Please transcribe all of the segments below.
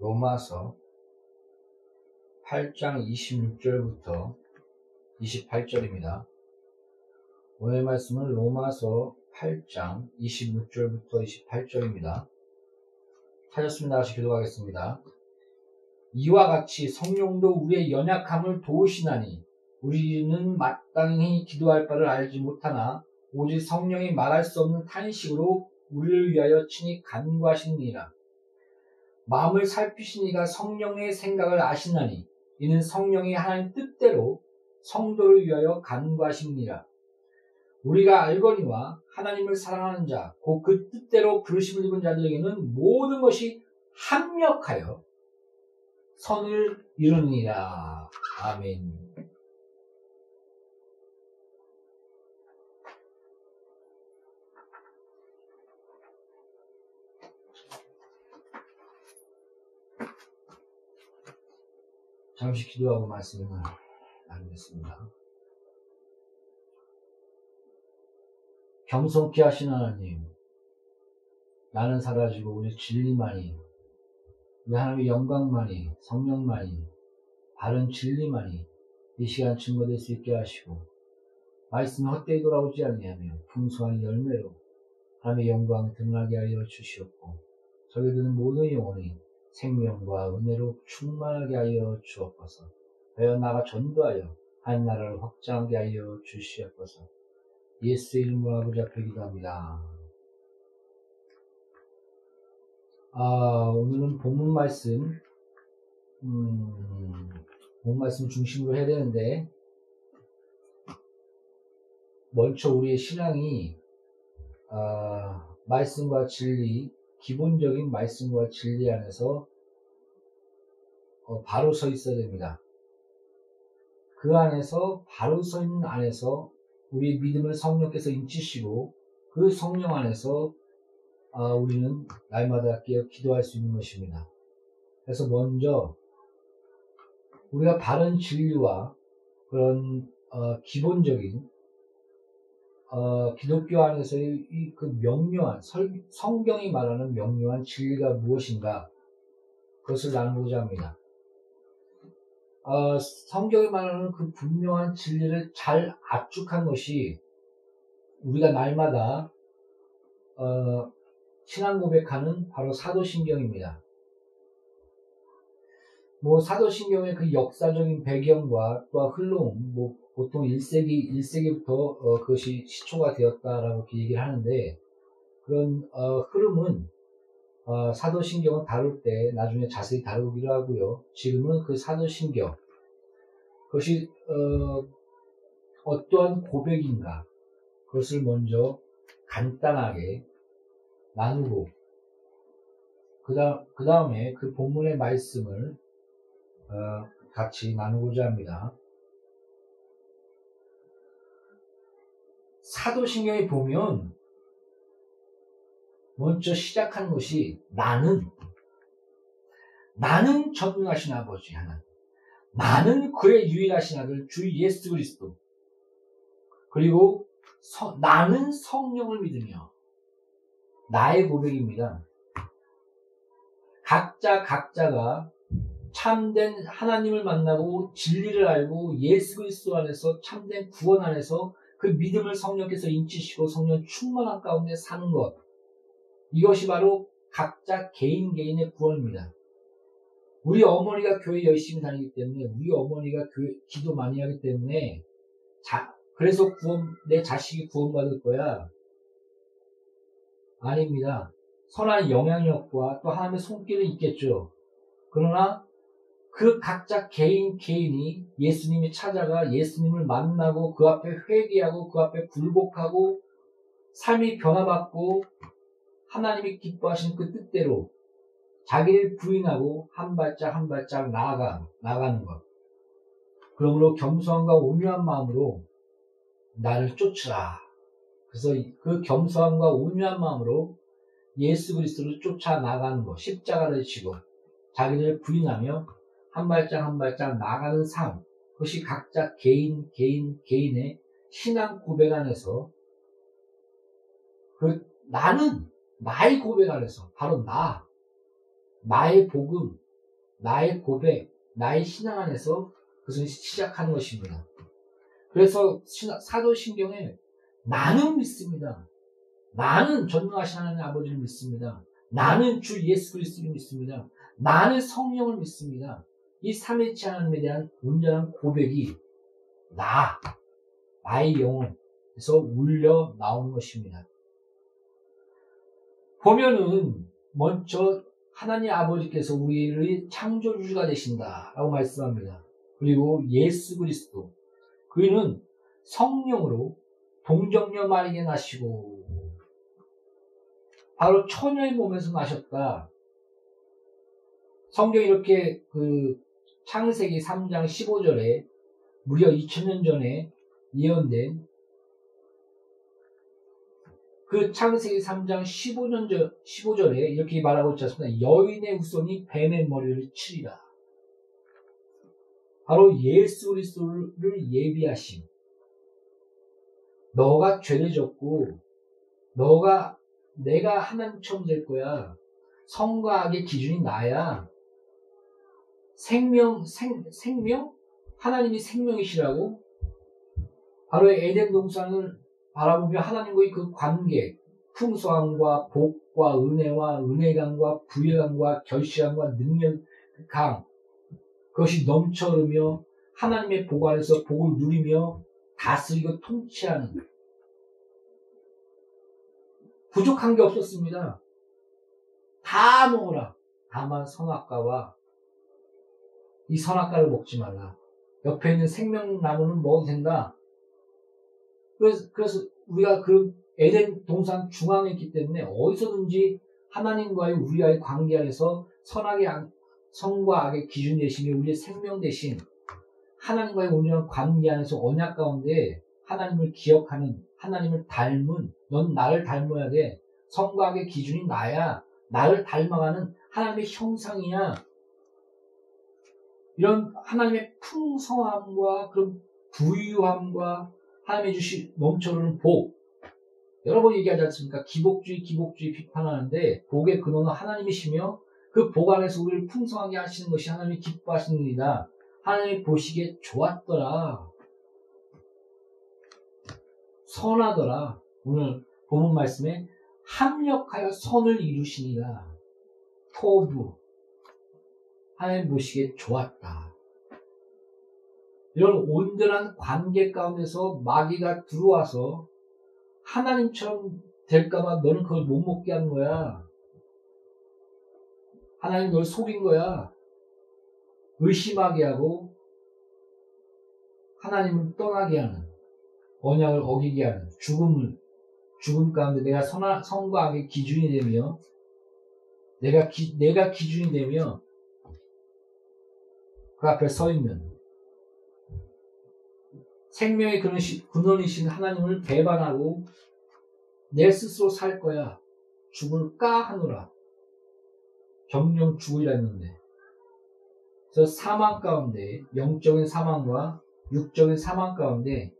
로마서 8장 26절부터 28절입니다. 오늘 말씀은 로마서 8장 26절부터 28절입니다. 찾았습니다. 다시 기도하겠습니다. 이와 같이 성령도 우리의 연약함을 도우시나니 우리는 마땅히 기도할 바를 알지 못하나 오직 성령이 말할 수 없는 탄식으로 우리를 위하여 친히 간구하시니라. 마음을 살피시니가 성령의 생각을 아시나니 이는 성령이 하나님 뜻대로 성도를 위하여 간구하십니다. 우리가 알거니와 하나님을 사랑하는 자, 곧 그 뜻대로 부르심을 입은 자들에게는 모든 것이 합력하여 선을 이루니라. 아멘. 잠시 기도하고 말씀을 나누겠습니다. 겸손케 하신 하나님, 나는 사라지고 우리 진리만이, 우리 하나님의 영광만이, 성령만이, 바른 진리만이 이 시간 증거될 수 있게 하시고, 말씀 헛되이 돌아오지 아니하며 풍성한 열매로 하나님의 영광을 드러나게 하여 주시옵고, 저기 드는 모든 영혼이 생명과 은혜로 충만하게 하여 주옵소서. 하여 나가 전도하여 한 나라를 확장하게 하여 주시옵소서. 예수 이름으로 아버지 앞에 기도합니다. 아, 오늘은 본문 말씀, 음, 본문 말씀 중심으로 해야 되는데, 먼저 우리의 신앙이, 아, 말씀과 진리, 기본적인 말씀과 진리 안에서 어, 바로 서 있어야 됩니다. 그 안에서 바로 서 있는 안에서 우리 믿음을 성령께서 인치시고 그 성령 안에서 어, 우리는 날마다 깨어 기도할 수 있는 것입니다. 그래서 먼저 우리가 바른 진리와 그런 어, 기본적인 어, 기독교 안에서의 이 그 명료한 설, 성경이 말하는 명료한 진리가 무엇인가 그것을 나누고자 합니다. 어, 성경이 말하는 그 분명한 진리를 잘 압축한 것이 우리가 날마다 어, 신앙 고백하는 바로 사도신경입니다. 뭐 사도신경의 그 역사적인 배경과 또 흘러온 뭐 보통 1세기 1세기부터 어, 그것이 시초가 되었다라고 얘기를 하는데 그런 어, 흐름은 어, 사도신경을 다룰 때 나중에 자세히 다루기로 하고요. 지금은 그 사도신경 그것이 어, 떠한 고백인가 그것을 먼저 간단하게 나누고 그 다음에 그 본문의 말씀을 어, 같이 나누고자 합니다. 사도신경에 보면 먼저 시작하는 것이 나는 나는 전능하신 아버지 하나 나는 그의 유일하신 아들 주 예수 그리스도 그리고 서, 나는 성령을 믿으며 나의 고백입니다. 각자 각자가 참된 하나님을 만나고 진리를 알고 예수 그리스도 안에서 참된 구원 안에서 그 믿음을 성령께서 인치시고 성령 충만한 가운데 사는 것. 이것이 바로 각자 개인 개인의 구원입니다. 우리 어머니가 교회 열심히 다니기 때문에 우리 어머니가 교회 기도 많이 하기 때문에 자, 그래서 구원 내 자식이 구원받을 거야. 아닙니다. 선한 영향력과 또 하나님의 손길은 있겠죠. 그러나 그 각자 개인 개인이 예수님이 찾아가 예수님을 만나고 그 앞에 회개하고 그 앞에 굴복하고 삶이 변화받고 하나님이 기뻐하신 그 뜻대로 자기를 부인하고 한 발짝 한 발짝 나아가 나가는 것. 그러므로 겸손함과 온유한 마음으로 나를 쫓으라. 그래서 그 겸손함과 온유한 마음으로 예수 그리스도를 쫓아 나가는 것, 십자가를 지고 자기를 부인하며 한 발짝 한 발짝 나가는 삶, 그것이 각자 개인, 개인, 개인의 신앙 고백 안에서 그 나는 나의 고백 안에서 바로 나, 나의 복음, 나의 고백, 나의 신앙 안에서 그것을 시작하는 것입니다. 그래서 사도신경에 나는 믿습니다. 나는 전능하신 하나님 아버지를 믿습니다. 나는 주 예수 그리스도를 믿습니다. 나는 성령을 믿습니다. 이 삼위치 하나님에 대한 온전한 고백이 나, 나의 영혼에서 울려 나오는 것입니다. 보면은 먼저 하나님 아버지께서 우리를 창조주가 되신다라고 말씀합니다. 그리고 예수 그리스도 그이는 성령으로 동정녀 마리게 나시고 바로 처녀의 몸에서 나셨다. 성경이 이렇게 그 창세기 3장 15절에 무려 2000년 전에 예언된 그 창세기 3장 15년 전, 15절에 이렇게 말하고 있지 않습니까? 여인의 후손이 뱀의 머리를 치리라. 바로 예수 그리스도를 예비하심. 너가 죄를 졌고 너가 내가 하나님처럼 될 거야. 성과 악의 기준이 나야. 생명, 생, 생명? 하나님이 생명이시라고? 바로 에덴 동산을 바라보며 하나님과의 그 관계, 풍성함과 복과 은혜와 은혜감과 부여감과 결실함과 능력감, 그것이 넘쳐 흐르며 하나님의 복 안에서 복을 누리며 다스리고 통치하는 부족한 게 없었습니다. 다 먹어라. 다만 선악과와 이 선악과를 먹지 말라. 옆에 있는 생명나무는 먹어도 된다. 그래서, 그래서 우리가 그 에덴 동산 중앙에 있기 때문에 어디서든지 하나님과의 우리와의 관계 안에서 선악의 성과 악의 기준 대신에 우리의 생명 대신 하나님과의 온전한 관계 안에서 언약 가운데 하나님을 기억하는 하나님을 닮은 넌 나를 닮아야 돼. 성과 악의 기준이 나야. 나를 닮아가는 하나님의 형상이야. 이런 하나님의 풍성함과 그런 부유함과 하나님의 주신 넘쳐흐르는 복. 여러 번 얘기하지 않습니까? 기복주의, 기복주의 비판하는데 복의 근원은 하나님이시며 그 복 안에서 우리를 풍성하게 하시는 것이 하나님이 기뻐하시는 일이다. 하나님이 보시기에 좋았더라. 선하더라. 오늘 본문 말씀에 합력하여 선을 이루시니라. 토부. 하나님 보시기에 좋았다. 이런 온전한 관계 가운데서 마귀가 들어와서 하나님처럼 될까봐 너는 그걸 못 먹게 하는 거야. 하나님 널 속인 거야. 의심하게 하고 하나님을 떠나게 하는 언약을 어기게 하는 죽음을 죽음 가운데 내가 선하, 성과 악의 기준이 되며 내가 기, 내가 기준이 되며 그 앞에 서 있는 생명의 근원이신 하나님을 배반하고 내 스스로 살 거야. 죽을까 하노라. 정령 죽으리라 했는데. 그래서 사망 가운데, 영적인 사망과 육적인 사망 가운데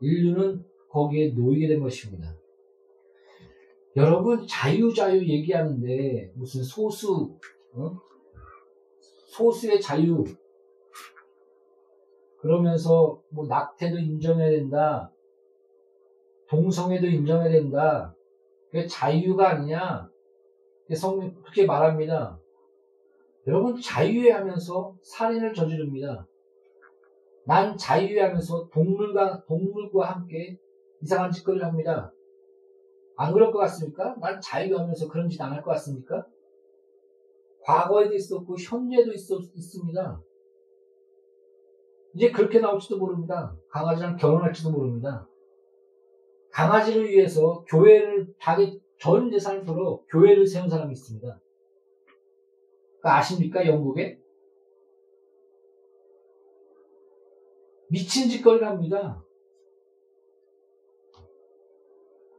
인류는 거기에 놓이게 된 것입니다. 여러분, 자유, 자유 얘기하는데 무슨 소수, 어? 소수의 자유, 그러면서 뭐 낙태도 인정해야 된다. 동성애도 인정해야 된다. 그게 자유가 아니냐. 성경 그렇게 말합니다. 여러분 자유해 하면서 살인을 저지릅니다. 난 자유해 하면서 동물과 동물과 함께 이상한 짓거리를 합니다. 안 그럴 것 같습니까? 난 자유하면서 그런 짓 안 할 것 같습니까? 과거에도 있었고 현재도 있었, 있습니다. 이제 그렇게 나올지도 모릅니다. 강아지랑 결혼할지도 모릅니다. 강아지를 위해서 교회를 자기 전 재산을 걸어 교회를 세운 사람이 있습니다. 그러니까 아십니까? 영국에? 미친 짓거리를 합니다.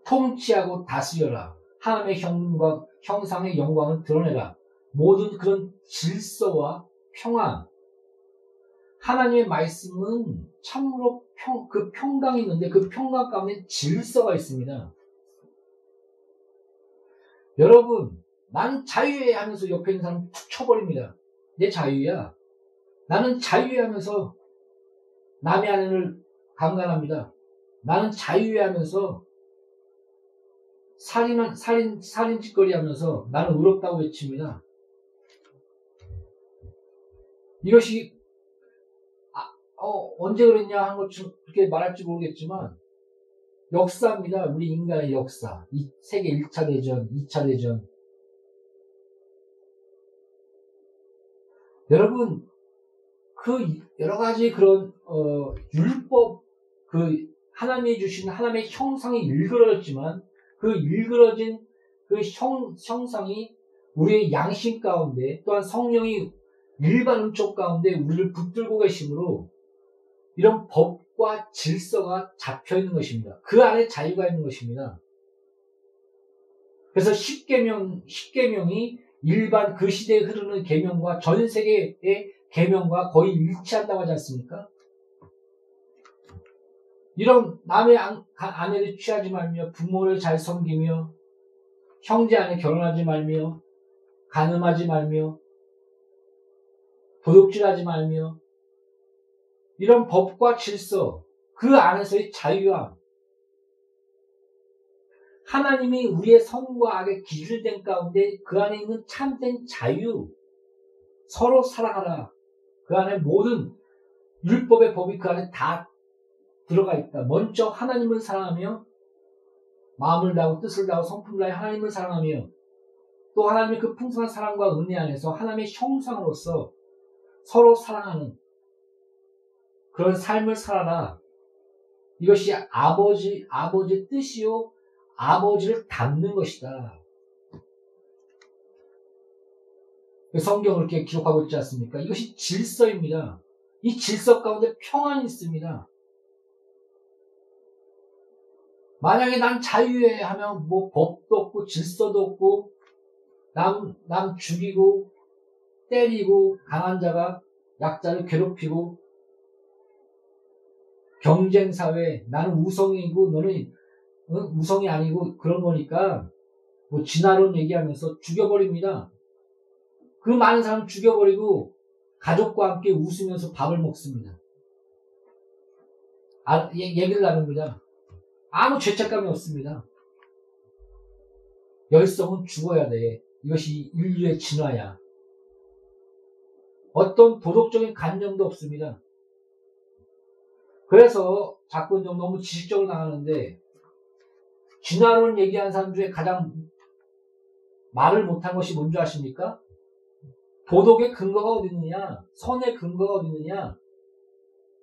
통치하고 다스려라. 하나님의 형광, 형상의 영광을 드러내라. 모든 그런 질서와 평안, 하나님의 말씀은 참으로 평, 그 평강이 있는데 그 평강 가운데 질서가 있습니다. 여러분, 난 자유해 하면서 옆에 있는 사람 툭 쳐버립니다. 내 자유야. 나는 자유하면서 남의 아내를 강간합니다. 나는 자유하면서 살인, 살인, 살인 짓거리 하면서 나는 의롭다고 외칩니다. 이것이, 아, 어, 언제 그랬냐 하는 것처럼 그렇게 말할지 모르겠지만, 역사입니다. 우리 인간의 역사. 이 세계 1차 대전, 2차 대전. 여러분, 그 여러 가지 그런 어, 율법 그 하나님이 주신 하나님의 형상이 일그러졌지만 그 일그러진 그 형, 형상이 우리의 양심 가운데 또한 성령이 일반 음쪽 가운데 우리를 붙들고 계심으로 이런 법과 질서가 잡혀 있는 것입니다. 그 안에 자유가 있는 것입니다. 그래서 10계명, 10계명이 일반 그 시대에 흐르는 계명과 전 세계의 계명과 거의 일치한다고 하지 않습니까? 이런 남의 아내를 취하지 말며 부모를 잘 섬기며 형제 안에 결혼하지 말며 가늠하지 말며 도둑질하지 말며 이런 법과 질서 그 안에서의 자유함 하나님이 우리의 선과 악의 기준된 가운데 그 안에 있는 참된 자유 서로 사랑하라 그 안에 모든 율법의 법이 그 안에 다 들어가 있다. 먼저 하나님을 사랑하며 마음을 다하고 뜻을 다하고 성품을 다해 하나님을 사랑하며 또 하나님의 그 풍성한 사랑과 은혜 안에서 하나님의 형상으로서 서로 사랑하는 그런 삶을 살아라. 이것이 아버지, 아버지의 뜻이요. 아버지를 닮는 것이다. 그 성경을 이렇게 기록하고 있지 않습니까? 이것이 질서입니다. 이 질서 가운데 평안이 있습니다. 만약에 난 자유해 하면 뭐 법도 없고 질서도 없고 남, 남 죽이고 때리고 강한 자가 약자를 괴롭히고 경쟁 사회 나는 우성이고 너는 응? 우성이 아니고 그런 거니까 뭐 진화론 얘기하면서 죽여버립니다. 그 많은 사람 죽여버리고 가족과 함께 웃으면서 밥을 먹습니다. 아, 얘기를 나눕니다. 아무 죄책감이 없습니다. 열성은 죽어야 돼. 이것이 인류의 진화야. 어떤 도덕적인 관념도 없습니다. 그래서 자꾸 좀 너무 지식적으로 나가는데 진화론 얘기한 사람 중에 가장 말을 못한 것이 뭔지 아십니까? 도덕의 근거가 어디 있느냐? 선의 근거가 어디 있느냐?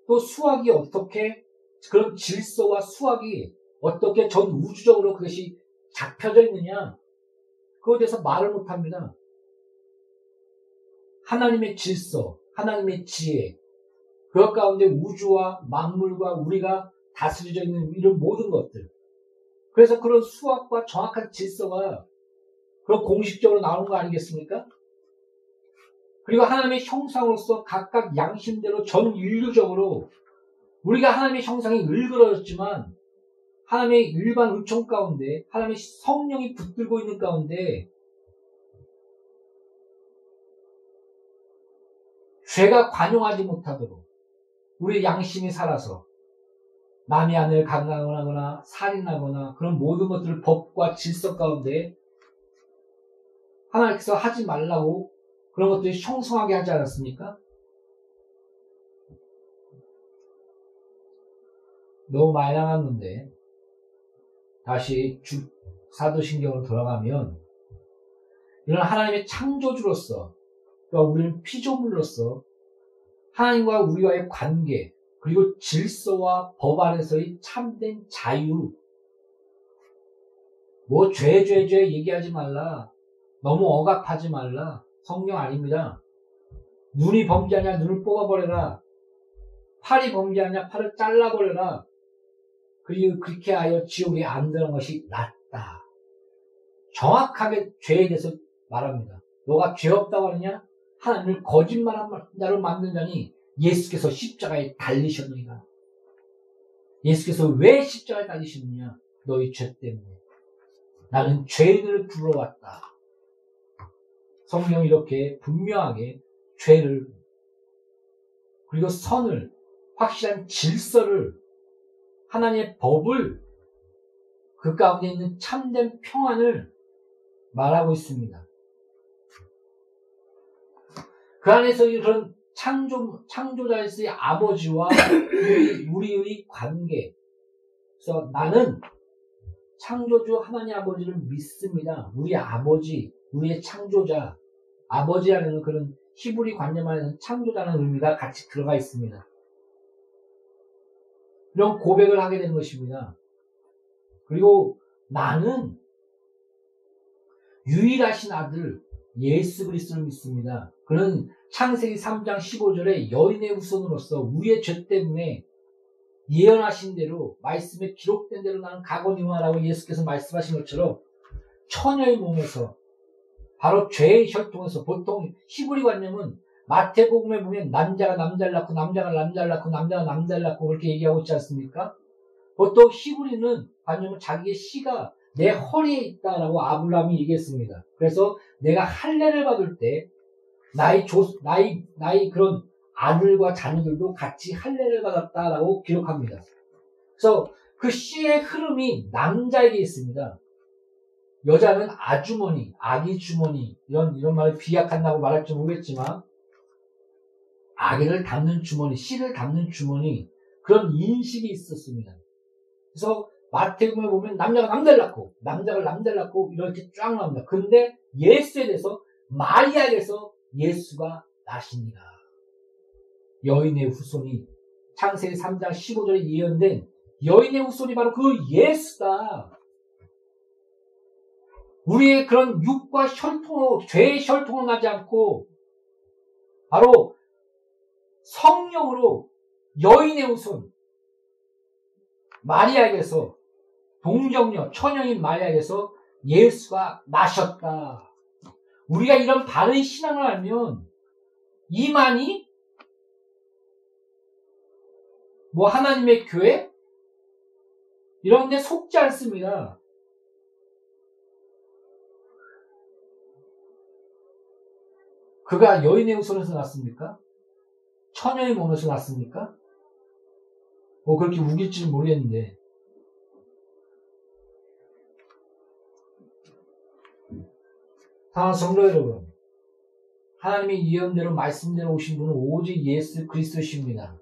또 수학이 어떻게 그런 질서와 수학이 어떻게 전 우주적으로 그것이 잡혀져 있느냐? 그거에 대해서 말을 못 합니다. 하나님의 질서, 하나님의 지혜, 그 가운데 우주와 만물과 우리가 다스려져 있는 이런 모든 것들. 그래서 그런 수학과 정확한 질서가 그런 공식적으로 나오는 거 아니겠습니까? 그리고 하나님의 형상으로서 각각 양심대로 전 인류적으로 우리가 하나님의 형상이 일그러졌지만 하나님의 일반 의총 가운데 하나님의 성령이 붙들고 있는 가운데 죄가 관용하지 못하도록 우리의 양심이 살아서 남의 아내를 강간하거나 살인하거나 그런 모든 것들을 법과 질서 가운데 하나님께서 하지 말라고 그런 것들이 형성하게 하지 않았습니까? 너무 많이 나갔는데 다시 주, 사도신경으로 돌아가면 이런 하나님의 창조주로서 또 우리는 피조물로서 하나님과 우리와의 관계 그리고 질서와 법 안에서의 참된 자유 뭐 죄 죄 죄 얘기하지 말라 너무 억압하지 말라 성경 아닙니다. 눈이 범죄하냐 눈을 뽑아버려라. 팔이 범죄하냐 팔을 잘라버려라. 그리고 그렇게 하여 지옥에 안 들어간 것이 낫다. 정확하게 죄에 대해서 말합니다. 너가 죄 없다고 하느냐? 하나님을 거짓말한 자로 만든 자니 예수께서 십자가에 달리셨느니라. 예수께서 왜 십자가에 달리셨느냐? 너희 죄 때문에. 나는 죄인을 불러왔다. 성경이 이렇게 분명하게 죄를 그리고 선을 확실한 질서를 하나님의 법을 그 가운데 있는 참된 평안을 말하고 있습니다. 그 안에서 이런 창조, 창조자에서의 아버지와 우리의 관계. 그래서 나는 창조주 하나님 아버지를 믿습니다. 우리 아버지, 우리의 창조자, 아버지라는 그런 히브리 관념 안에서 창조자는 의미가 같이 들어가 있습니다. 이런 고백을 하게 되는 것입니다. 그리고 나는 유일하신 아들 예수 그리스도를 믿습니다. 그는 창세기 3장 15절에 여인의 후손으로서 우리의 죄 때문에 예언하신 대로 말씀에 기록된 대로 나는 가거니와라고 예수께서 말씀하신 것처럼 처녀의 몸에서 바로 죄의 혈통에서 보통 히브리 관념은 마태복음에 보면 남자가 남자를 낳고 남자가 남자를 낳고 남자가 남자를 낳고 그렇게 얘기하고 있지 않습니까? 보통 히브리는 관념은 자기의 씨가 내 허리에 있다라고 아브라함이 얘기했습니다. 그래서 내가 할례를 받을 때 나의 조 나의 나의 그런 아들과 자녀들도 같이 할례를 받았다라고 기록합니다. 그래서 그 씨의 흐름이 남자에게 있습니다. 여자는 아주머니, 아기 주머니 이런 이런 말을 비약한다고 말할지 모르겠지만 아기를 담는 주머니, 씨를 담는 주머니 그런 인식이 있었습니다. 그래서 마태복음에 보면 남자가 남자를 낳고 남자가 남자를 낳고 이렇게 쫙 나옵니다. 근데 예수에 대해서 마리아에서 예수가 나십니다. 여인의 후손이 창세기 3장 15절에 예언된 여인의 후손이 바로 그 예수다. 우리의 그런 육과 혈통으로 죄의 혈통을 나지 않고 바로 성령으로 여인의 후손 마리아에게서 동정녀 처녀인 마리아에게서 예수가 나셨다. 우리가 이런 바른 신앙을 알면 이만희 뭐 하나님의 교회 이런 데 속지 않습니다. 그가 여인의 후손에서 났습니까? 처녀의 몸에서 났습니까? 뭐 그렇게 우길지는 모르겠는데 사랑하는 성도 여러분 하나님의 예언대로 말씀대로 오신 분은 오직 예수 그리스도십니다.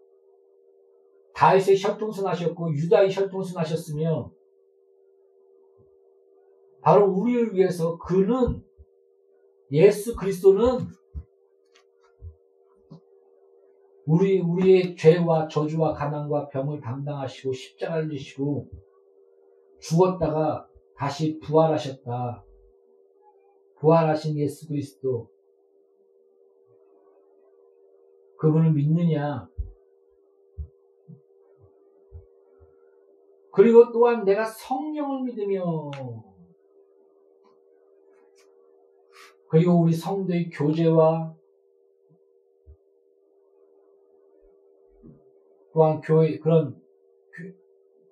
다윗의 혈통선 하셨고 유다의 혈통선 하셨으며 바로 우리를 위해서 그는 예수 그리스도는 우리 우리의 죄와 저주와 가난과 병을 담당하시고 십자가를 지시고 죽었다가 다시 부활하셨다. 부활하신 예수 그리스도 그분을 믿느냐? 그리고 또한 내가 성령을 믿으며 그리고 우리 성도의 교제와 또한 교회 그런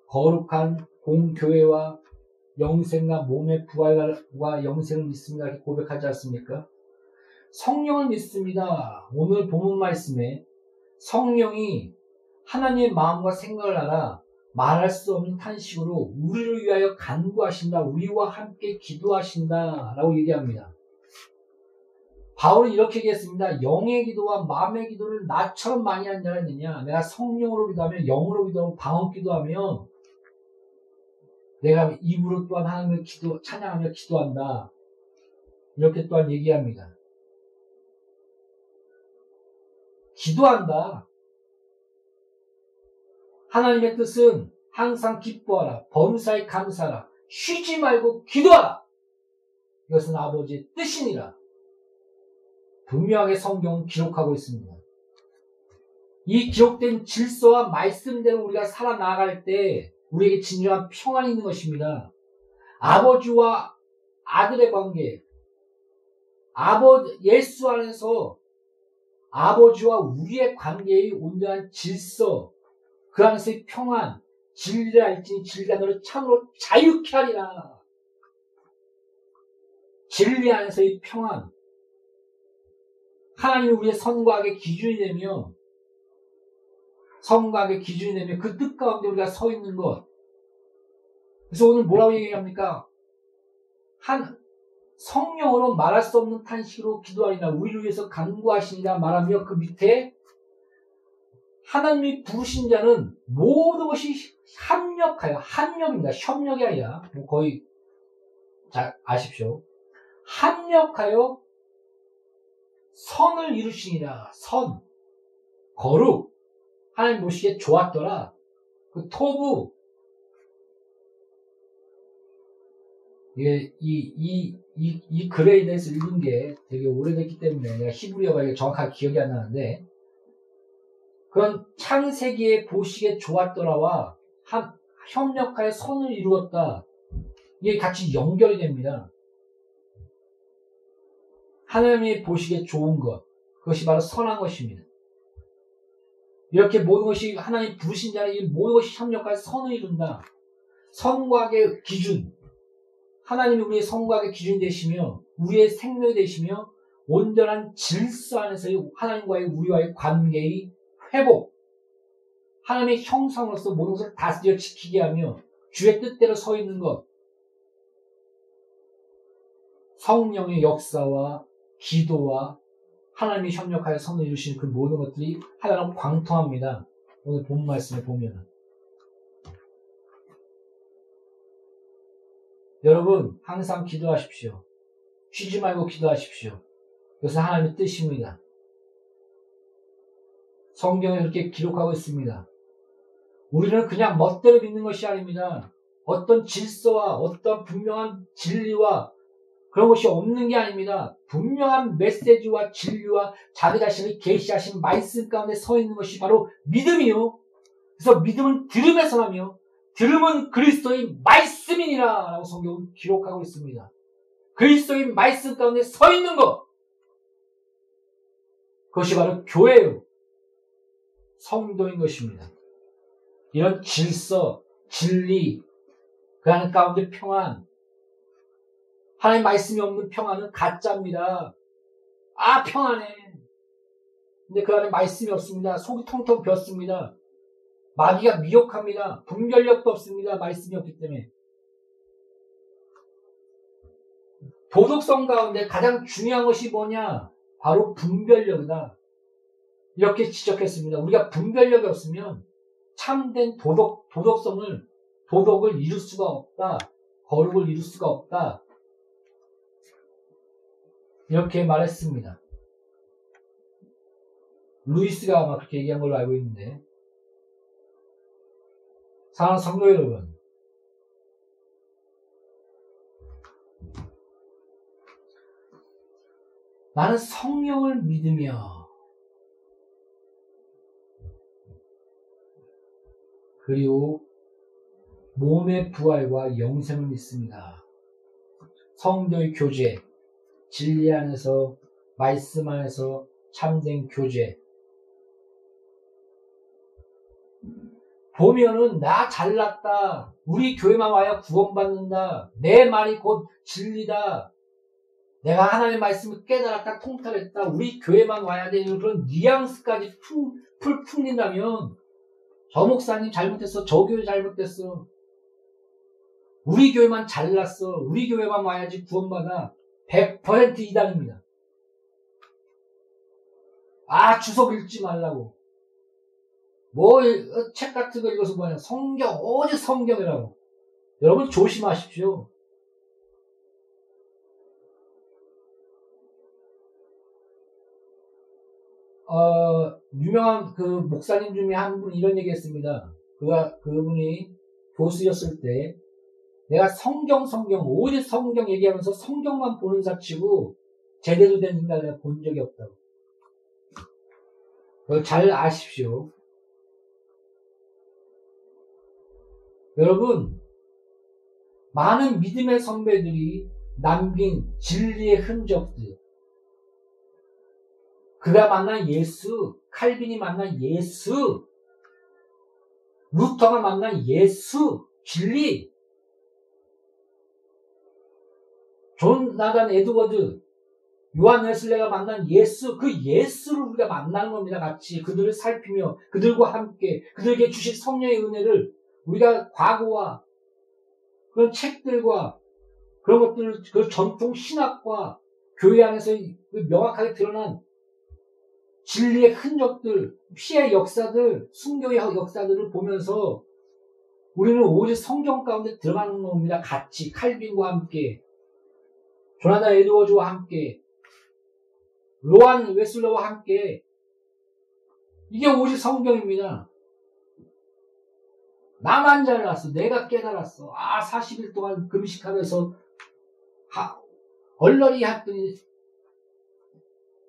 거룩한 공교회와 영생과 몸의 부활과 영생을 믿습니다. 이렇게 고백하지 않습니까? 성령을 믿습니다. 오늘 본문 말씀에 성령이 하나님의 마음과 생각을 알아 말할 수 없는 탄식으로 우리를 위하여 간구하신다. 우리와 함께 기도하신다. 라고 얘기합니다. 바울은 이렇게 얘기했습니다. 영의 기도와 마음의 기도를 나처럼 많이 한 자가 있느냐? 내가 성령으로 기도하면 영으로 기도하면 방언 기도하면 내가 입으로 또한 하나님을 기도, 찬양하며 기도한다. 이렇게 또한 얘기합니다. 기도한다. 하나님의 뜻은 항상 기뻐하라. 범사에 감사하라. 쉬지 말고 기도하라. 이것은 아버지의 뜻이니라. 분명하게 성경은 기록하고 있습니다. 이 기록된 질서와 말씀대로 우리가 살아나갈 때 우리에게 진정한 평안이 있는 것입니다. 아버지와 아들의 관계, 아버지, 예수 안에서 아버지와 우리의 관계의 온전한 질서, 그 안에서의 평안, 진리를 알지니 진리가 너를 참으로 자유케 하리라. 진리 안에서의 평안, 하나님이 우리의 선과학의 기준이 되며 선과학의 기준이 되며 그뜻 가운데 우리가 서 있는 것. 그래서 오늘 뭐라고 얘기합니까? 한 성령으로 말할 수 없는 탄식으로 기도하리나 우리를 위해서 간구하시니라 말하며 그 밑에 하나님이 부르신 자는 모든 것이 합력하여 합력입니다. 협력이 아니라 뭐 거의 잘 아십시오. 합력하여 선을 이루시니라 선 거룩 하나님 보시기에 좋았더라 그 토부 이게 이, 이, 이, 이 글에 대해서 읽은 게 되게 오래됐기 때문에 내가 히브리어가 정확하게 기억이 안 나는데 그건 창세기에 보시기에 좋았더라와 한, 협력하여 선을 이루었다. 이게 같이 연결이 됩니다. 하나님이 보시기에 좋은 것, 그것이 바로 선한 것입니다. 이렇게 모든 것이 하나님 부르신 자는 이 모든 것이 협력하여 선을 이룬다. 선과의 기준, 하나님이 우리의 성과의 기준이 되시며 우리의 생명이 되시며 온전한 질서 안에서의 하나님과의 우리와의 관계의 회복. 하나님의 형상으로서 모든 것을 다스려 지키게 하며 주의 뜻대로 서 있는 것. 성령의 역사와 기도와 하나님이 협력하여 선을 이루시는 그 모든 것들이 하나로 광통합니다. 오늘 본 말씀에 보면은 여러분, 항상 기도하십시오. 쉬지 말고 기도하십시오. 그것은 하나님의 뜻입니다. 성경에 그렇게 기록하고 있습니다. 우리는 그냥 멋대로 믿는 것이 아닙니다. 어떤 질서와 어떤 분명한 진리와 그런 것이 없는 게 아닙니다. 분명한 메시지와 진리와 자기 자신을 계시하신 말씀 가운데 서 있는 것이 바로 믿음이요. 그래서 믿음은 들음에서 나며 들음은 그리스도의 말씀이니라 라고 성경은 기록하고 있습니다. 그리스도의 말씀 가운데 서 있는 것. 그것이 바로 교회요. 성도인 것입니다. 이런 질서, 진리, 그 안에 가운데 평안. 하나님 말씀이 없는 평안은 가짜입니다. 아, 평안해. 근데 그 안에 말씀이 없습니다. 속이 통통 비었습니다. 마귀가 미혹합니다. 분별력도 없습니다. 말씀이 없기 때문에. 도덕성 가운데 가장 중요한 것이 뭐냐? 바로 분별력이다. 이렇게 지적했습니다. 우리가 분별력이 없으면 참된 도덕, 도덕성을, 도덕을 이룰 수가 없다. 거룩을 이룰 수가 없다. 이렇게 말했습니다. 루이스가 아마 그렇게 얘기한 걸로 알고 있는데, 사랑하는 성도 여러분, 나는 성령을 믿으며 그리고 몸의 부활과 영생을 믿습니다. 성도의 교제, 진리 안에서 말씀 안에서 참된 교제, 보면은 나 잘났다. 우리 교회만 와야 구원받는다. 내 말이 곧 진리다. 내가 하나님의 말씀을 깨달았다, 통달했다. 우리 교회만 와야 되는 그런 뉘앙스까지 풀, 풀 풍긴다면 저 목사님 잘못했어. 저 교회 잘못됐어. 우리 교회만 잘났어. 우리 교회만 와야지 구원받아. 100% 이단입니다. 아, 주석 읽지 말라고. 뭐, 어, 책 같은 거 읽어서 뭐냐. 성경, 오직 성경이라고. 여러분 조심하십시오. 어, 유명한 그 목사님 중에 한 분이 이런 얘기 했습니다. 그가, 그분이 교수였을 때, 내가 성경, 성경, 오직 성경 얘기하면서 성경만 보는 사치고, 제대로 된 인간을 내가 본 적이 없다고. 잘 아십시오. 여러분, 많은 믿음의 선배들이 남긴 진리의 흔적들, 그가 만난 예수, 칼빈이 만난 예수, 루터가 만난 예수, 진리, 조나단 에드워드, 요한 웨슬레가 만난 예수, 그 예수를 우리가 만나는 겁니다. 같이 그들을 살피며 그들과 함께 그들에게 주신 성령의 은혜를 우리가 과거와 그런 책들과 그런 것들, 그 전통 신학과 교회 안에서 그 명확하게 드러난 진리의 흔적들, 피해 역사들, 순교의 역사들을 보면서 우리는 오직 성경 가운데 들어가는 겁니다. 같이 칼빈과 함께 조나단 에드워즈와 함께 로한 웨슬러와 함께 이게 오직 성경입니다. 나만 잘났어. 내가 깨달았어. 아, 40일 동안 금식하면서 하, 얼렁이 했더니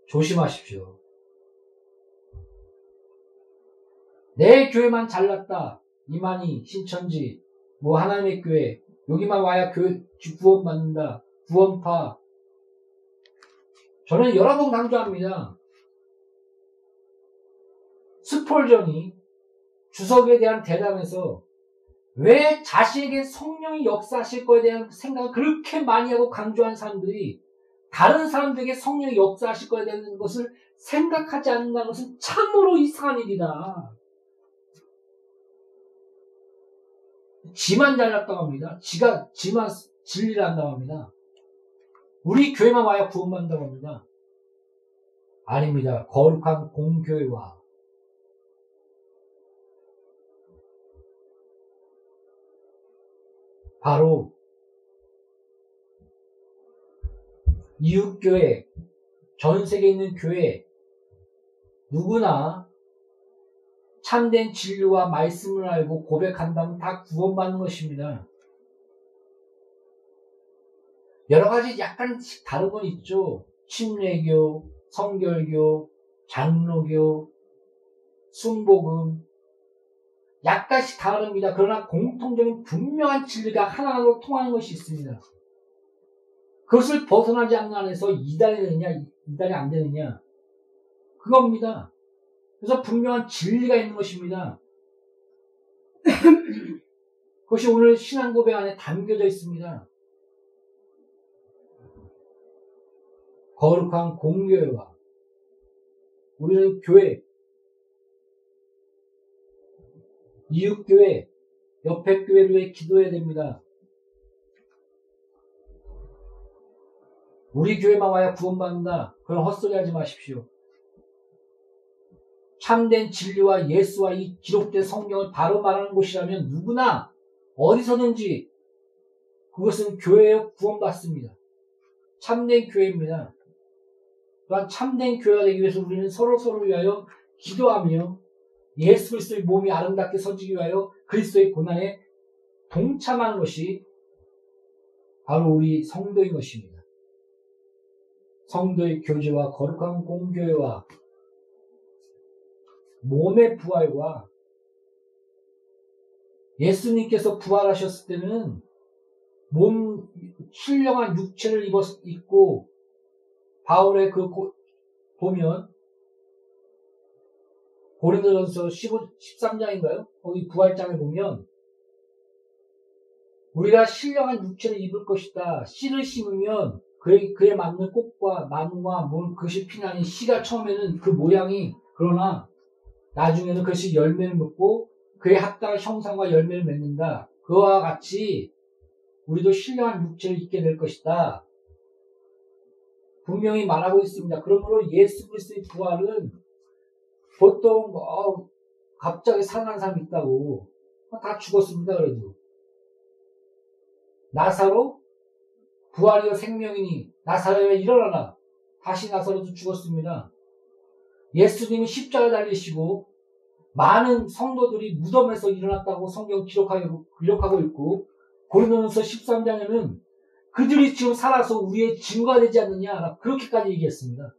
조심하십시오. 내 교회만 잘났다. 이만희, 신천지, 뭐 하나님의 교회, 여기만 와야 교회 구원 받는다. 구원파. 저는 여러 번 강조합니다. 스폴전이 주석에 대한 대담에서 왜 자신에게 성령이 역사하실 거에 대한 생각을 그렇게 많이 하고 강조한 사람들이 다른 사람들에게 성령이 역사하실 거에 대한 것을 생각하지 않는다는 것은 참으로 이상한 일이다. 지만 잘났다고 합니다. 지가, 지만 진리를 한다고 합니다. 우리 교회만 와야 구원받는다고 합니다. 아닙니다. 거룩한 공교회와 바로 이웃교회, 전 세계에 있는 교회, 누구나 참된 진리와 말씀을 알고 고백한다면 다 구원받는 것입니다. 여러 가지 약간 다른 건 있죠. 침례교, 성결교, 장로교, 순복음, 약간씩 다릅니다. 그러나 공통적인 분명한 진리가 하나로 통하는 것이 있습니다. 그것을 벗어나지 않는 안에서 이단이 되느냐, 이단이 안 되느냐. 그겁니다. 그래서 분명한 진리가 있는 것입니다. 그것이 오늘 신앙 고백 안에 담겨져 있습니다. 거룩한 공교회와 우리는 교회, 이웃교회, 옆에 교회를 위해 기도해야 됩니다. 우리 교회만 와야 구원받는다. 그런 헛소리 하지 마십시오. 참된 진리와 예수와 이 기록된 성경을 바로 말하는 곳이라면 누구나 어디서든지 그것은 교회에 구원받습니다. 참된 교회입니다. 또한 참된 교회가 되기 위해서 우리는 서로 서로 위하여 기도하며 예수 그리스도의 몸이 아름답게 서지기 위하여 그리스도의 고난에 동참하는 것이 바로 우리 성도인 것입니다. 성도의 교제와 거룩한 공교회와 몸의 부활과 예수님께서 부활하셨을 때는 몸 신령한 육체를 입었 입고 바울의 그 고, 보면 고린도전서 15, 13장인가요? 거기 부활장에 보면 우리가 신령한 육체를 입을 것이다. 씨를 심으면 그에, 그에 맞는 꽃과 나무와 물, 그것이 피나니 씨가 처음에는 그 모양이 그러나 나중에는 그것이 열매를 맺고 그에 합당한 형상과 열매를 맺는다. 그와 같이 우리도 신령한 육체를 입게 될 것이다. 분명히 말하고 있습니다. 그러므로 예수 그리스도의 부활은 보통 뭐 갑자기 살아난 사람이 있다고 다 죽었습니다. 그래도 나사로 부활이여 생명이니 나사로에 일어나라 다시 나사로도 죽었습니다. 예수님이 십자가 달리시고 많은 성도들이 무덤에서 일어났다고 성경 기록하고, 기록하고 있고 고린도전서 13장에는 그들이 지금 살아서 우리의 증거가 되지 않느냐 그렇게까지 얘기했습니다.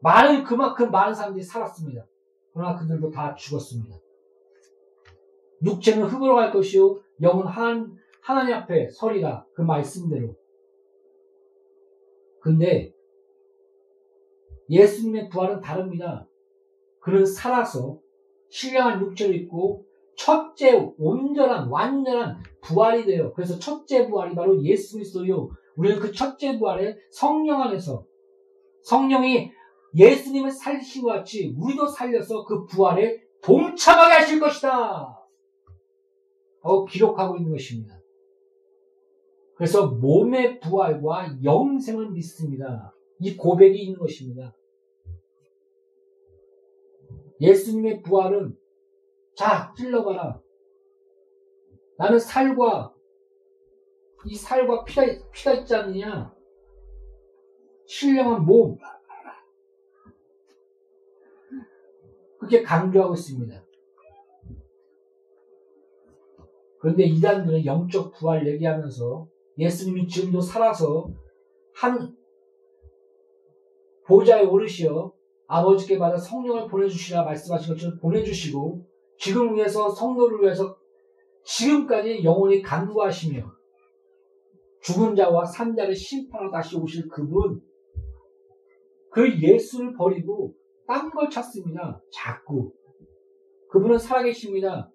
많은 그만큼 많은 사람들이 살았습니다. 그러나 그들도 다 죽었습니다. 육체는 흙으로 갈 것이요 영은 하나님, 하나님 앞에 서리라 그 말씀대로. 근데 예수님의 부활은 다릅니다. 그는 살아서 신령한 육체를 입고 첫째 온전한 완전한 부활이 돼요. 그래서 첫째 부활이 바로 예수 그리스도요. 우리는 그 첫째 부활에 성령 안에서 성령이 예수님을 살리신 것 같이 우리도 살려서 그 부활에 동참하게 하실 것이다. 하고 기록하고 있는 것입니다. 그래서 몸의 부활과 영생을 믿습니다. 이 고백이 있는 것입니다. 예수님의 부활은 자 찔러봐라. 나는 살과 이 살과 피가 피가 있지 않느냐? 신령한 몸 그렇게 강조하고 있습니다. 그런데 이단들은 영적 부활 얘기하면서 예수님이 지금도 살아서 한 보좌에 오르시어 아버지께 받아 성령을 보내주시라 말씀하신 것처럼 보내주시고 지금 위해서 성도를 위해서 지금까지 영원히 간구하시며 죽은 자와 산 자를 심판하러 다시 오실 그분 그 예수를 버리고 딴 걸 찾습니다. 자꾸 그분은 살아계십니다.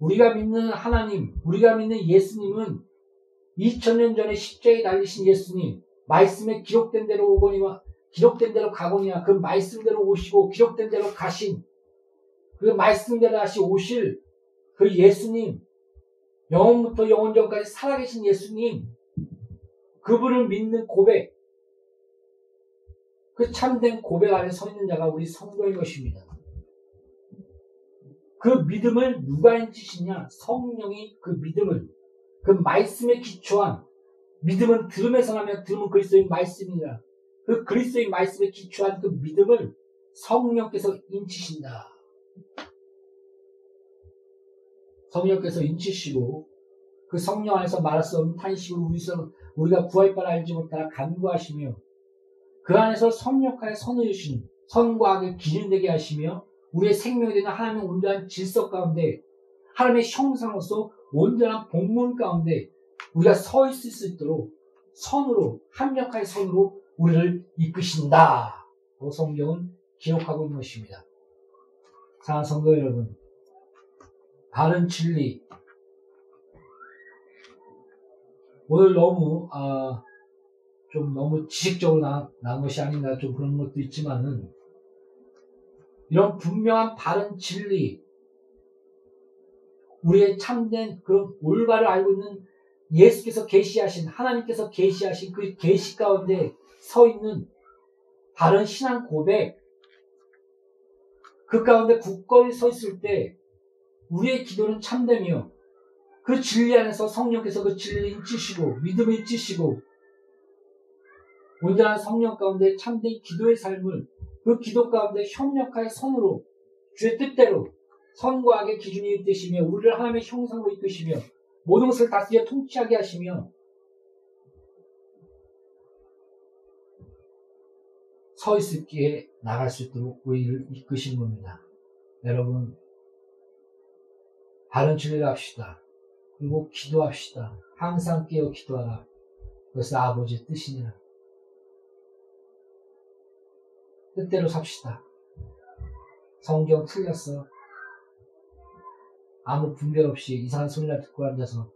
우리가 믿는 하나님, 우리가 믿는 예수님은 2000년 전에 십자에 달리신 예수님, 말씀에 기록된 대로 오거니와 기록된 대로 가거니와 그 말씀대로 오시고 기록된 대로 가신 그 말씀대로 다시 오실 그 예수님, 영원부터 영원전까지 살아계신 예수님, 그분을 믿는 고백, 그 참된 고백 안에 서 있는 자가 우리 성도인 것입니다. 그 믿음을 누가 인치시냐? 성령이 그 믿음을, 그 말씀에 기초한, 믿음은 들음에서 나면 들음은 그리스도의 말씀이라. 그 그리스도의 말씀에 기초한 그 믿음을 성령께서 인치신다. 성령께서 인치시고 그 성령 안에서 말할 수 없는 탄식을 우리서 우리가 구할 바를 알지 못하라 간구하시며 그 안에서 성령하에 선을 주시는 선과 악을 기준되게 하시며 우리의 생명이 되는 하나님의 온전한 질서 가운데 하나님의 형상으로서 온전한 복문 가운데 우리가 서 있을 수 있도록 선으로 합력하의 선으로 우리를 이끄신다. 고 성경은 기록하고 있는 것입니다. 사랑하는 성도 여러분, 바른 진리. 오늘 너무 아, 좀 너무 지식적으로 나, 난 것이 아닌가 좀 그런 것도 있지만은 이런 분명한 바른 진리, 우리의 참된 그런 올바를 알고 있는 예수께서 계시하신 하나님께서 계시하신 그 계시 가운데 서 있는 바른 신앙 고백, 그 가운데 굳건히 서 있을 때 우리의 기도는 참되며 그 진리 안에서 성령께서 그 진리를 찌시고 믿음을 찌시고 온전한 성령 가운데 참된 기도의 삶을 그 기도 가운데 협력하여 선으로 주의 뜻대로 선과 악의 기준이 있으시며 우리를 하나님의 형상으로 이끄시며 모든 것을 다스려 통치하게 하시며 서 있을 기에 나갈 수 있도록 우리를 이끄신 겁니다. 여러분 바른 진리를 합시다. 그리고 기도합시다. 항상 깨어 기도하라. 그것은 아버지의 뜻이니라. 뜻대로 삽시다. 성경 틀렸어. 아무 분별 없이 이상한 소리나 듣고 앉아서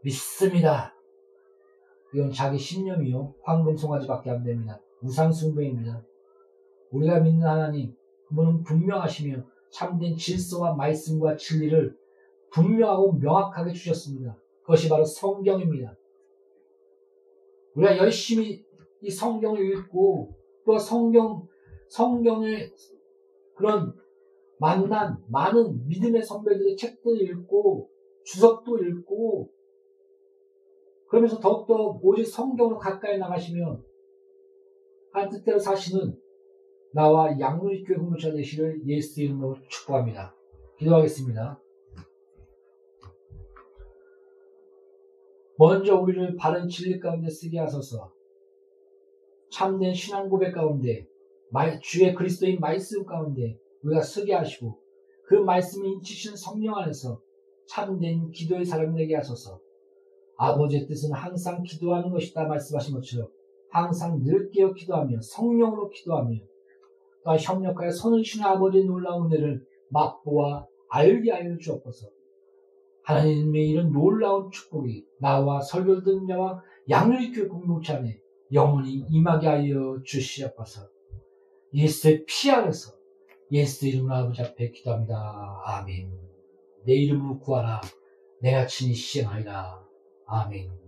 믿습니다. 이건 자기 신념이요. 황금 송아지밖에 안 됩니다. 우상숭배입니다. 우리가 믿는 하나님, 그분은 분명하시며 참된 질서와 말씀과 진리를 분명하고 명확하게 주셨습니다. 그것이 바로 성경입니다. 우리가 열심히 이 성경을 읽고 또 성경, 성경의 그런 만난 많은 믿음의 선배들의 책들 읽고 주석도 읽고 그러면서 더욱더 오직 성경으로 가까이 나가시면 한 뜻대로 사시는 나와 양로교회 공동체 되시를 예수 이름으로 축복합니다. 기도하겠습니다. 먼저 우리를 바른 진리 가운데 쓰게 하소서. 참된 신앙 고백 가운데 주의 그리스도인 말씀 가운데 우리가 서게 하시고 그 말씀이 인치신 성령 안에서 참된 기도의 사람이 되게 하소서. 아버지의 뜻은 항상 기도하는 것이다 말씀하신 것처럼 항상 늘 깨어 기도하며 성령으로 기도하며 또 협력하여 손을 쉬는 아버지의 놀라운 은혜를 맛보아 알게 하여 주옵소서. 하나님의 이런 놀라운 축복이 나와 설교 듣는 자와 양육교회 공동체 안에 영원히 임하게 하여 주시옵소서. 예수의 피 안에서 예수 이름으로 아버지 앞에 기도합니다. 아멘. 내 이름으로 구하라. 내가 친히 시행하리라. 아멘.